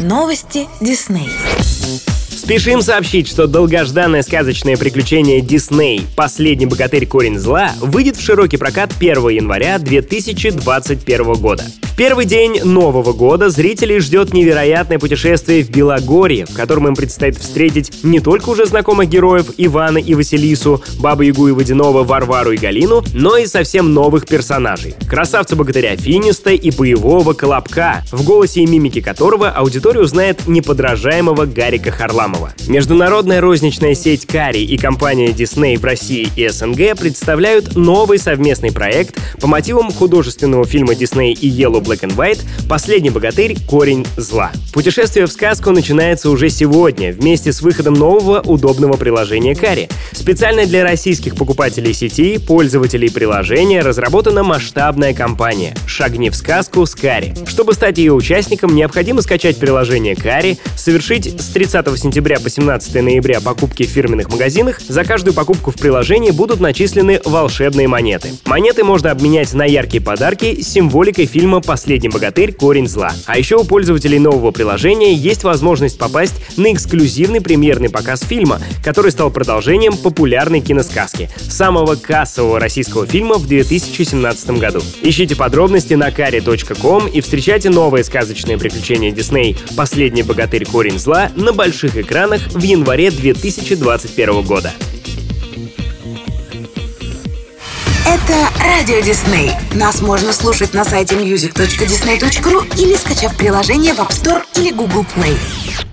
Новости Дисней. Спешим сообщить, что долгожданное сказочное приключение Дисней «Последний богатырь корень зла» выйдет в широкий прокат 1 января 2021 года. Первый день Нового года зрителей ждет невероятное путешествие в Белогорье, в котором им предстоит встретить не только уже знакомых героев Ивана и Василису, Бабу Ягу и Водянова, Варвару и Галину, но и совсем новых персонажей. Красавца-богатыря Финиста и боевого Колобка, в голосе и мимике которого аудитория узнает неподражаемого Гарика Харламова. Международная розничная сеть Кари и компания Disney в России и СНГ представляют новый совместный проект по мотивам художественного фильма Disney и Yellow Black and White «Последний богатырь. Корень зла». Путешествие в сказку начинается уже сегодня вместе с выходом нового удобного приложения Кари. Специально для российских покупателей сети, пользователей приложения разработана масштабная кампания «Шагни в сказку с Кари». Чтобы стать ее участником, необходимо скачать приложение Кари, совершить с 30 сентября по 17 ноября покупки в фирменных магазинах, за каждую покупку в приложении будут начислены волшебные монеты. Монеты можно обменять на яркие подарки с символикой фильма «Последний богатырь. Корень зла». А еще у пользователей нового приложения есть возможность попасть на эксклюзивный премьерный показ фильма, который стал продолжением популярной киносказки, самого кассового российского фильма в 2017 году. Ищите подробности на kari.com и встречайте новые сказочные приключения Дисней «Последний богатырь. Корень зла» на больших экранах в январе 2021 года. Это Радио Дисней. Нас можно слушать на сайте music.disney.ru или скачав приложение в App Store или Google Play.